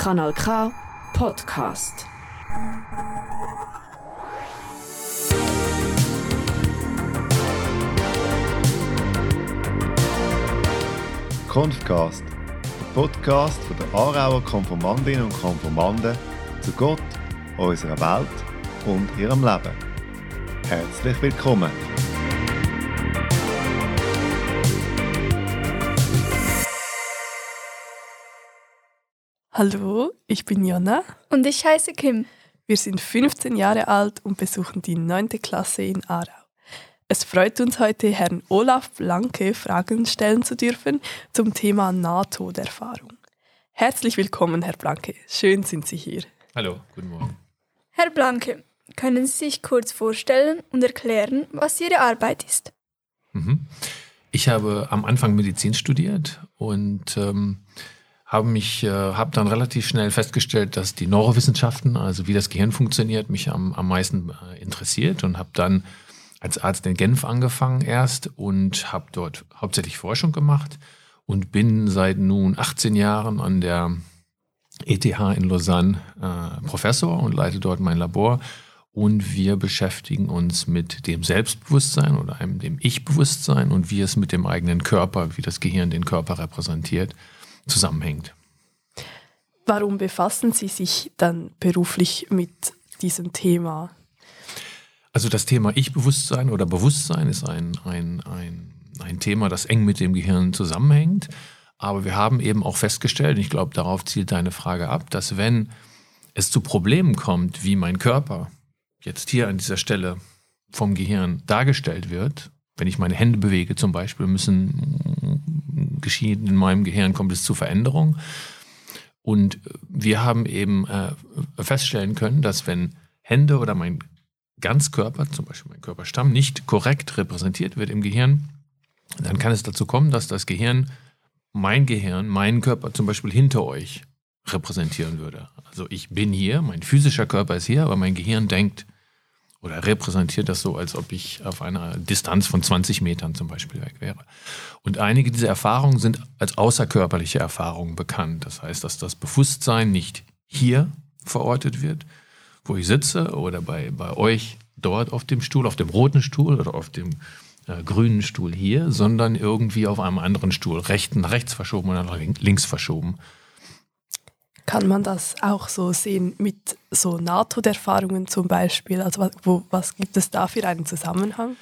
Kanal K Podcast. Konfcast, der Podcast von der Aarauer Konformandinnen und Konformanden zu Gott, unserer Welt und ihrem Leben. Herzlich willkommen. Hallo, ich bin Jonna. Und ich heiße Kim. Wir sind 15 Jahre alt und besuchen die 9. Klasse in Aarau. Es freut uns heute, Herrn Olaf Blanke Fragen stellen zu dürfen zum Thema Nahtoderfahrung. Herzlich willkommen, Herr Blanke. Schön sind Sie hier. Hallo, guten Morgen. Herr Blanke, können Sie sich kurz vorstellen und erklären, was Ihre Arbeit ist? Mhm. Ich habe am Anfang Medizin studiert und ähm, habe mich, äh, habe dann relativ schnell festgestellt, dass die Neurowissenschaften, also wie das Gehirn funktioniert, mich am, am meisten äh, interessiert und habe dann als Arzt in Genf angefangen erst und habe dort hauptsächlich Forschung gemacht und bin seit nun 18 Jahren an der ETH in Lausanne äh, Professor und leite dort mein Labor. Und wir beschäftigen uns mit dem Selbstbewusstsein oder einem dem Ich-Bewusstsein und wie es mit dem eigenen Körper, wie das Gehirn den Körper repräsentiert, zusammenhängt. Warum befassen Sie sich dann beruflich mit diesem Thema? Also das Thema Ich-Bewusstsein oder Bewusstsein ist ein, ein, ein, ein Thema, das eng mit dem Gehirn zusammenhängt. Aber wir haben eben auch festgestellt, ich glaube, darauf zielt deine Frage ab, dass wenn es zu Problemen kommt, wie mein Körper jetzt hier an dieser Stelle vom Gehirn dargestellt wird, wenn ich meine Hände bewege zum Beispiel, müssen geschehen in meinem Gehirn, kommt es zu Veränderungen. Und wir haben eben äh, feststellen können, dass wenn Hände oder mein Ganzkörper, zum Beispiel mein Körperstamm, nicht korrekt repräsentiert wird im Gehirn, dann kann es dazu kommen, dass das Gehirn, mein Gehirn, meinen Körper zum Beispiel hinter euch repräsentieren würde. Also ich bin hier, mein physischer Körper ist hier, aber mein Gehirn denkt, oder repräsentiert das so, als ob ich auf einer Distanz von 20 Metern zum Beispiel weg wäre. Und einige dieser Erfahrungen sind als außerkörperliche Erfahrungen bekannt. Das heißt, dass das Bewusstsein nicht hier verortet wird, wo ich sitze oder bei, bei euch dort auf dem Stuhl, auf dem roten Stuhl oder auf dem äh, grünen Stuhl hier, sondern irgendwie auf einem anderen Stuhl, rechten, rechts verschoben oder links verschoben. Kann man das auch so sehen mit so Nahtoderfahrungen zum Beispiel? Also was, wo, was gibt es da für einen Zusammenhang?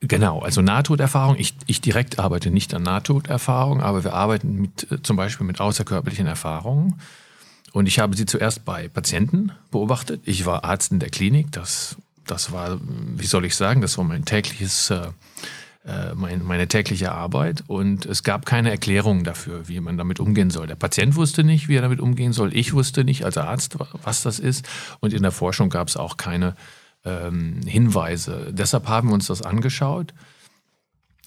Genau, also Nahtoderfahrung. Ich, ich direkt arbeite nicht an Nahtoderfahrung, aber wir arbeiten mit, äh, zum Beispiel mit außerkörperlichen Erfahrungen. Und ich habe sie zuerst bei Patienten beobachtet. Ich war Arzt in der Klinik. Das, das war, wie soll ich sagen, das war mein tägliches äh, äh, mein, meine tägliche Arbeit und es gab keine Erklärung dafür, wie man damit umgehen soll. Der Patient wusste nicht, wie er damit umgehen soll. Ich wusste nicht als Arzt, was das ist. Und in der Forschung gab es auch keine ähm, Hinweise. Deshalb haben wir uns das angeschaut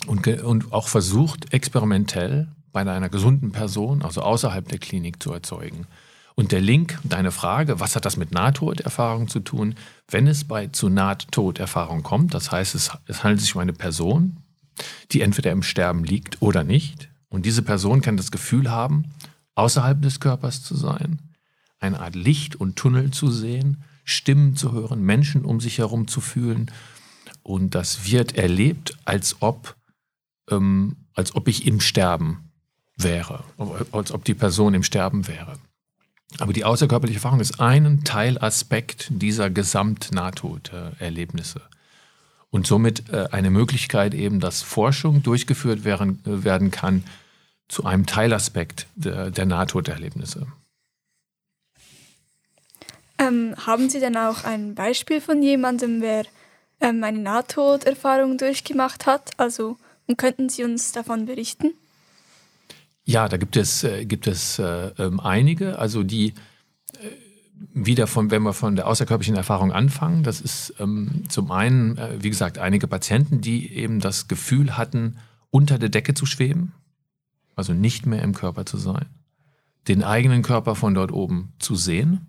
und, und auch versucht, experimentell bei einer gesunden Person, also außerhalb der Klinik, zu erzeugen. Und der Link, deine Frage, was hat das mit Nahtoderfahrung zu tun? Wenn es bei zu Nahtoderfahrung kommt, das heißt, es, es handelt sich um eine Person, die entweder im Sterben liegt oder nicht. Und diese Person kann das Gefühl haben, außerhalb des Körpers zu sein, eine Art Licht und Tunnel zu sehen, Stimmen zu hören, Menschen um sich herum zu fühlen. Und das wird erlebt, als ob, ähm, als ob ich im Sterben wäre, als ob die Person im Sterben wäre. Aber die außerkörperliche Erfahrung ist ein Teilaspekt dieser Gesamt-Nahtoderlebnisse. Und somit äh, eine Möglichkeit eben, dass Forschung durchgeführt werden, äh, werden kann zu einem Teilaspekt der, der Nahtoderlebnisse. Ähm, haben Sie denn auch ein Beispiel von jemandem, wer ähm, eine Nahtoderfahrung durchgemacht hat? Also, und könnten Sie uns davon berichten? Ja, da gibt es, äh, gibt es äh, ähm, einige, also die wieder von, wenn wir von der außerkörperlichen Erfahrung anfangen, das ist ähm, zum einen, äh, wie gesagt, einige Patienten, die eben das Gefühl hatten, unter der Decke zu schweben, also nicht mehr im Körper zu sein, den eigenen Körper von dort oben zu sehen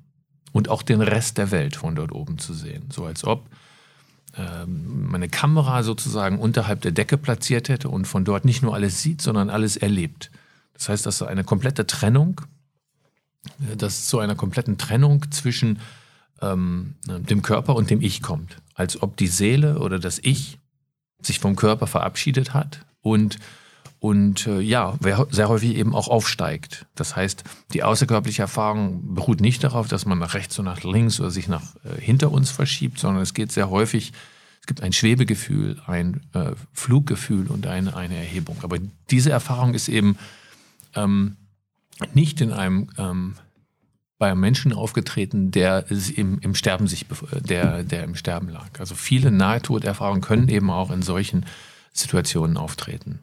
und auch den Rest der Welt von dort oben zu sehen, so als ob ähm, meine Kamera sozusagen unterhalb der Decke platziert hätte und von dort nicht nur alles sieht, sondern alles erlebt. Das heißt, dass eine komplette Trennung das zu einer kompletten Trennung zwischen ähm, dem Körper und dem Ich kommt. Als ob die Seele oder das Ich sich vom Körper verabschiedet hat und und äh, ja, sehr häufig eben auch aufsteigt. Das heißt, die außerkörperliche Erfahrung beruht nicht darauf, dass man nach rechts oder nach links oder sich nach äh, hinter uns verschiebt, sondern es geht sehr häufig, es gibt ein Schwebegefühl, ein äh, Fluggefühl und eine, eine Erhebung. Aber diese Erfahrung ist eben ähm, nicht in einem ähm, bei einem Menschen aufgetreten, der im, im Sterben sich, der, der im Sterben lag. Also viele Nahtoderfahrungen können eben auch in solchen Situationen auftreten.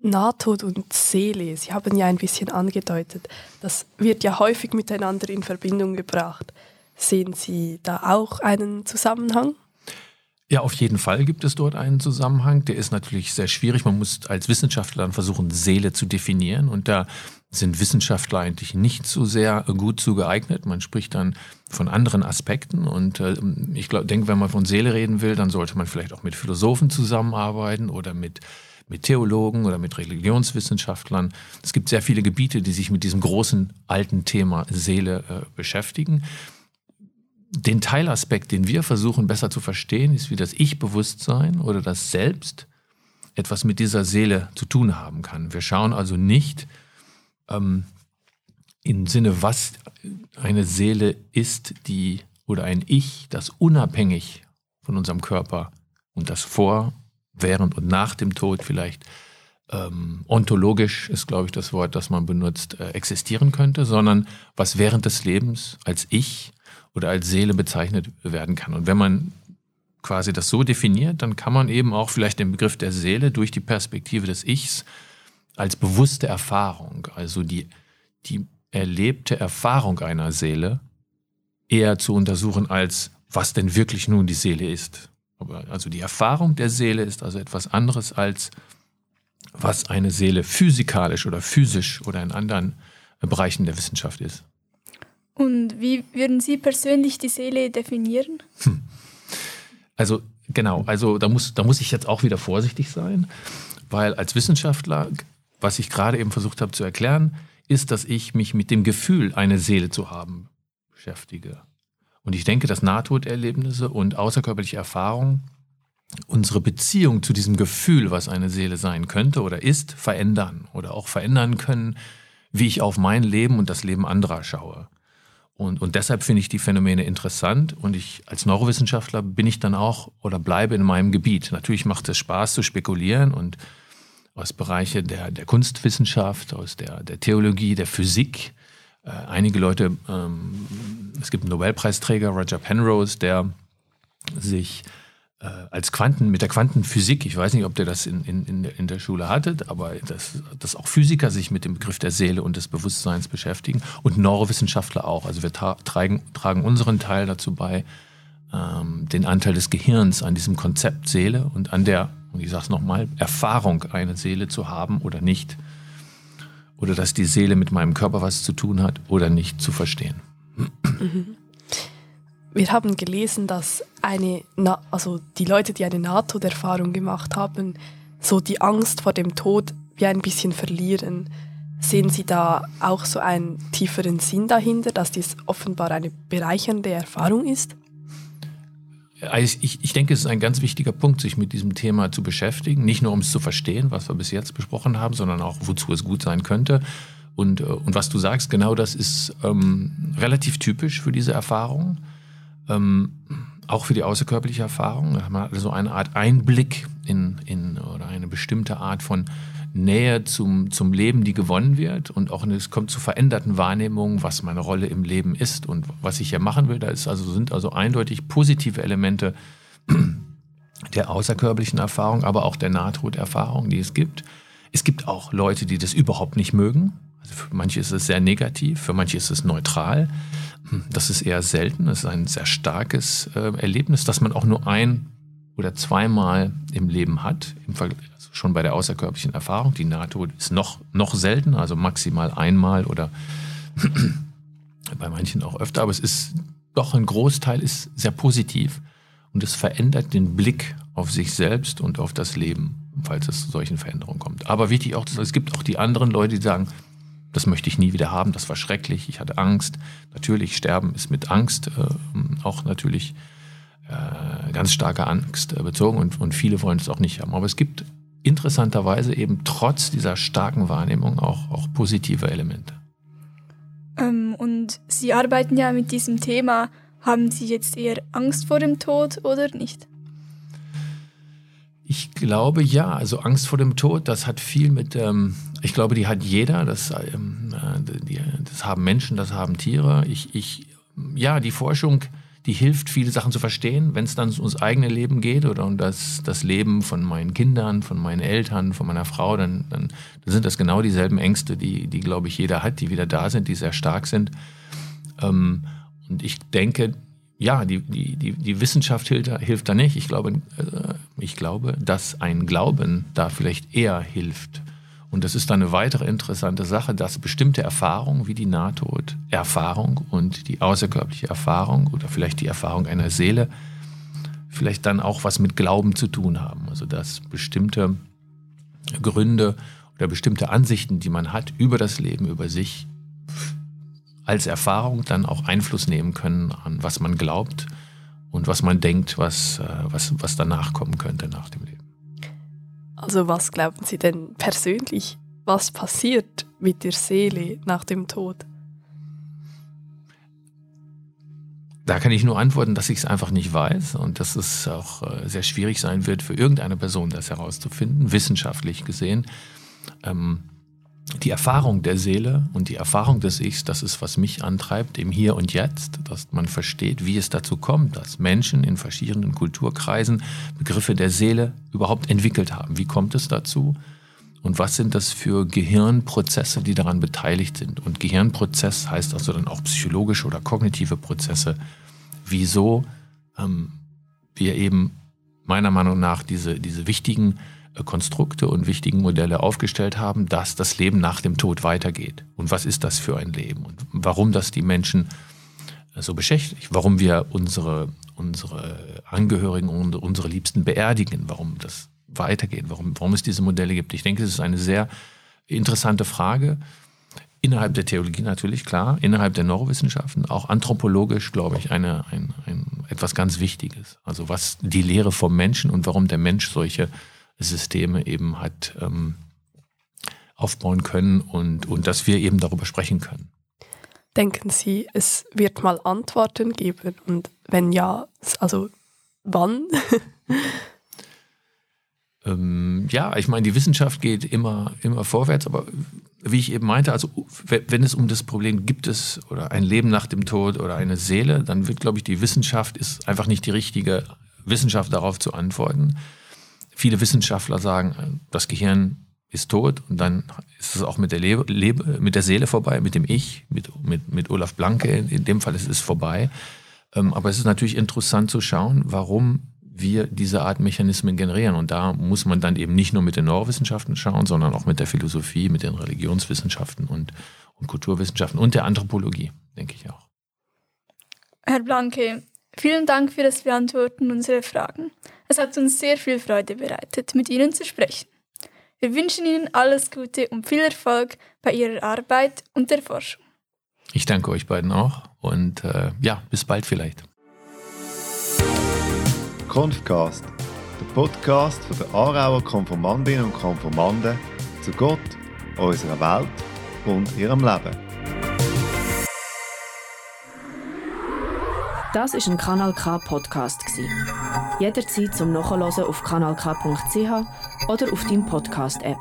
Nahtod und Seele, Sie haben ja ein bisschen angedeutet, das wird ja häufig miteinander in Verbindung gebracht. Sehen Sie da auch einen Zusammenhang? Ja, auf jeden Fall gibt es dort einen Zusammenhang. Der ist natürlich sehr schwierig. Man muss als Wissenschaftler dann versuchen, Seele zu definieren. Und da sind Wissenschaftler eigentlich nicht so sehr gut zu geeignet. Man spricht dann von anderen Aspekten. Und äh, ich denke, wenn man von Seele reden will, dann sollte man vielleicht auch mit Philosophen zusammenarbeiten oder mit mit Theologen oder mit Religionswissenschaftlern. Es gibt sehr viele Gebiete, die sich mit diesem großen alten Thema Seele äh, beschäftigen. Den Teilaspekt, den wir versuchen besser zu verstehen, ist, wie das Ich-Bewusstsein oder das Selbst etwas mit dieser Seele zu tun haben kann. Wir schauen also nicht ähm, im Sinne, was eine Seele ist, die oder ein Ich, das unabhängig von unserem Körper und das vor während und nach dem Tod vielleicht ähm, ontologisch ist, glaube ich, das Wort, das man benutzt, äh, existieren könnte, sondern was während des Lebens als Ich oder als Seele bezeichnet werden kann. Und wenn man quasi das so definiert, dann kann man eben auch vielleicht den Begriff der Seele durch die Perspektive des Ichs als bewusste Erfahrung, also die, die erlebte Erfahrung einer Seele, eher zu untersuchen als was denn wirklich nun die Seele ist. Also die Erfahrung der Seele ist also etwas anderes als was eine Seele physikalisch oder physisch oder in anderen Bereichen der Wissenschaft ist. Und wie würden Sie persönlich die Seele definieren? Hm. Also genau, also da muss, da muss ich jetzt auch wieder vorsichtig sein, weil als Wissenschaftler, was ich gerade eben versucht habe zu erklären, ist, dass ich mich mit dem Gefühl, eine Seele zu haben, beschäftige. Und ich denke, dass Nahtoderlebnisse und außerkörperliche Erfahrungen unsere Beziehung zu diesem Gefühl, was eine Seele sein könnte oder ist, verändern oder auch verändern können, wie ich auf mein Leben und das Leben anderer schaue. Und, und deshalb finde ich die Phänomene interessant und ich als Neurowissenschaftler bin ich dann auch oder bleibe in meinem Gebiet. Natürlich macht es Spaß zu spekulieren und aus Bereiche der, der Kunstwissenschaft, aus der, der Theologie, der Physik äh, einige Leute, ähm, es gibt einen Nobelpreisträger, Roger Penrose, der sich äh, als Quanten, mit der Quantenphysik, ich weiß nicht, ob der das in, in, in der Schule hattet, aber dass, dass auch Physiker sich mit dem Begriff der Seele und des Bewusstseins beschäftigen und Neurowissenschaftler auch. Also wir tra tragen, tragen unseren Teil dazu bei, ähm, den Anteil des Gehirns an diesem Konzept Seele und an der, und ich sage es nochmal, Erfahrung, eine Seele zu haben oder nicht oder dass die Seele mit meinem Körper was zu tun hat oder nicht zu verstehen. Wir haben gelesen, dass eine, also die Leute, die eine Nahtoderfahrung gemacht haben, so die Angst vor dem Tod wie ein bisschen verlieren. Sehen Sie da auch so einen tieferen Sinn dahinter, dass dies offenbar eine bereichernde Erfahrung ist? Also ich, ich denke, es ist ein ganz wichtiger Punkt, sich mit diesem Thema zu beschäftigen. Nicht nur, um es zu verstehen, was wir bis jetzt besprochen haben, sondern auch, wozu es gut sein könnte. Und, äh, und was du sagst, genau das ist ähm, relativ typisch für diese Erfahrung. Ähm, auch für die außerkörperliche Erfahrung. Haben wir also eine Art Einblick in, in oder eine bestimmte Art von Nähe zum, zum Leben, die gewonnen wird und auch es kommt zu veränderten Wahrnehmungen, was meine Rolle im Leben ist und was ich hier machen will. Da ist also, sind also eindeutig positive Elemente der außerkörperlichen Erfahrung, aber auch der Nahtoderfahrung, die es gibt. Es gibt auch Leute, die das überhaupt nicht mögen. Also für manche ist es sehr negativ, für manche ist es neutral. Das ist eher selten. Es ist ein sehr starkes äh, Erlebnis, das man auch nur ein oder zweimal im Leben hat, im Vergleich schon bei der außerkörperlichen Erfahrung. Die NATO ist noch, noch selten, also maximal einmal oder bei manchen auch öfter, aber es ist doch ein Großteil ist sehr positiv und es verändert den Blick auf sich selbst und auf das Leben, falls es zu solchen Veränderungen kommt. Aber wichtig auch, es gibt auch die anderen Leute, die sagen, Das möchte ich nie wieder haben, das war schrecklich, ich hatte Angst. Natürlich, Sterben ist mit Angst äh, auch natürlich äh, ganz starke Angst äh, bezogen und, und viele wollen es auch nicht haben. Aber es gibt interessanterweise eben trotz dieser starken Wahrnehmung auch, auch positive Elemente. Ähm, und Sie arbeiten ja mit diesem Thema. Haben Sie jetzt eher Angst vor dem Tod oder nicht? Ich glaube ja. Also Angst vor dem Tod, das hat viel mit, ähm, ich glaube, die hat jeder. Das, ähm, äh, die, das haben Menschen, das haben Tiere. Ich, ich, ja, die Forschung die hilft, viele Sachen zu verstehen, wenn es dann ums eigene Leben geht oder um das, das Leben von meinen Kindern, von meinen Eltern, von meiner Frau, dann, dann, dann sind das genau dieselben Ängste, die, die, glaube ich, jeder hat, die wieder da sind, die sehr stark sind. Ähm, und ich denke, ja, die, die, die, die Wissenschaft hilft, hilft da nicht. Ich glaube, äh, ich glaube, dass ein Glauben da vielleicht eher hilft. Und das ist dann eine weitere interessante Sache, dass bestimmte Erfahrungen wie die Nahtoderfahrung und die außerkörperliche Erfahrung oder vielleicht die Erfahrung einer Seele vielleicht dann auch was mit Glauben zu tun haben. Also dass bestimmte Gründe oder bestimmte Ansichten, die man hat über das Leben, über sich, als Erfahrung dann auch Einfluss nehmen können an was man glaubt und was man denkt, was, äh, was, was danach kommen könnte nach dem Leben. Also was glauben Sie denn persönlich, was passiert mit der Seele nach dem Tod? Da kann ich nur antworten, dass ich es einfach nicht weiß und dass es auch äh, sehr schwierig sein wird für irgendeine Person, das herauszufinden, wissenschaftlich gesehen. Ähm, die Erfahrung der Seele und die Erfahrung des Ichs, das ist, was mich antreibt im Hier und Jetzt, dass man versteht, wie es dazu kommt, dass Menschen in verschiedenen Kulturkreisen Begriffe der Seele überhaupt entwickelt haben. Wie kommt es dazu? Und was sind das für Gehirnprozesse, die daran beteiligt sind? Und Gehirnprozess heißt also dann auch psychologische oder kognitive Prozesse. Wieso ähm, wir eben meiner Meinung nach diese, diese wichtigen Konstrukte und wichtigen Modelle aufgestellt haben, dass das Leben nach dem Tod weitergeht. Und was ist das für ein Leben? Und warum das die Menschen äh, so beschäftigt? Warum wir unsere, unsere Angehörigen und unsere Liebsten beerdigen? Warum das weitergeht? Warum, warum es diese Modelle gibt? Ich denke, es ist eine sehr interessante Frage. Innerhalb der Theologie natürlich, klar, innerhalb der Neurowissenschaften, auch anthropologisch, glaube ich, eine, ein, ein, etwas ganz Wichtiges. Also was die Lehre vom Menschen und warum der Mensch solche Systeme eben hat ähm, aufbauen können und, und dass wir eben darüber sprechen können. Denken Sie, es wird mal Antworten geben und wenn ja, also wann? ähm, ja, ich meine, die Wissenschaft geht immer, immer vorwärts, aber wie ich eben meinte, also wenn es um das Problem gibt es oder ein Leben nach dem Tod oder eine Seele, dann wird, glaube ich, die Wissenschaft ist einfach nicht die richtige Wissenschaft darauf zu antworten viele Wissenschaftler sagen, das Gehirn ist tot und dann ist es auch mit der, Lebe, Lebe, mit der Seele vorbei, mit dem Ich, mit, mit, mit Olaf Blanke, in dem Fall ist es vorbei. Ähm, aber es ist natürlich interessant zu schauen, warum wir diese Art Mechanismen generieren. Und da muss man dann eben nicht nur mit den Neurowissenschaften schauen, sondern auch mit der Philosophie, mit den Religionswissenschaften und, und Kulturwissenschaften und der Anthropologie, denke ich auch. Herr Blanke, vielen Dank für das Beantworten unserer Fragen. Es hat uns sehr viel Freude bereitet, mit Ihnen zu sprechen. Wir wünschen Ihnen alles Gute und viel Erfolg bei Ihrer Arbeit und der Forschung. Ich danke euch beiden auch und äh, ja, bis bald vielleicht. Konfcast, der Podcast von der Aarauer Konformandinnen und Konformanden zu Gott, unserer Welt und ihrem Leben. Das ist ein Kanal K Podcast Jederzeit zum Nachhören auf kanalk.ch oder auf deinem Podcast App.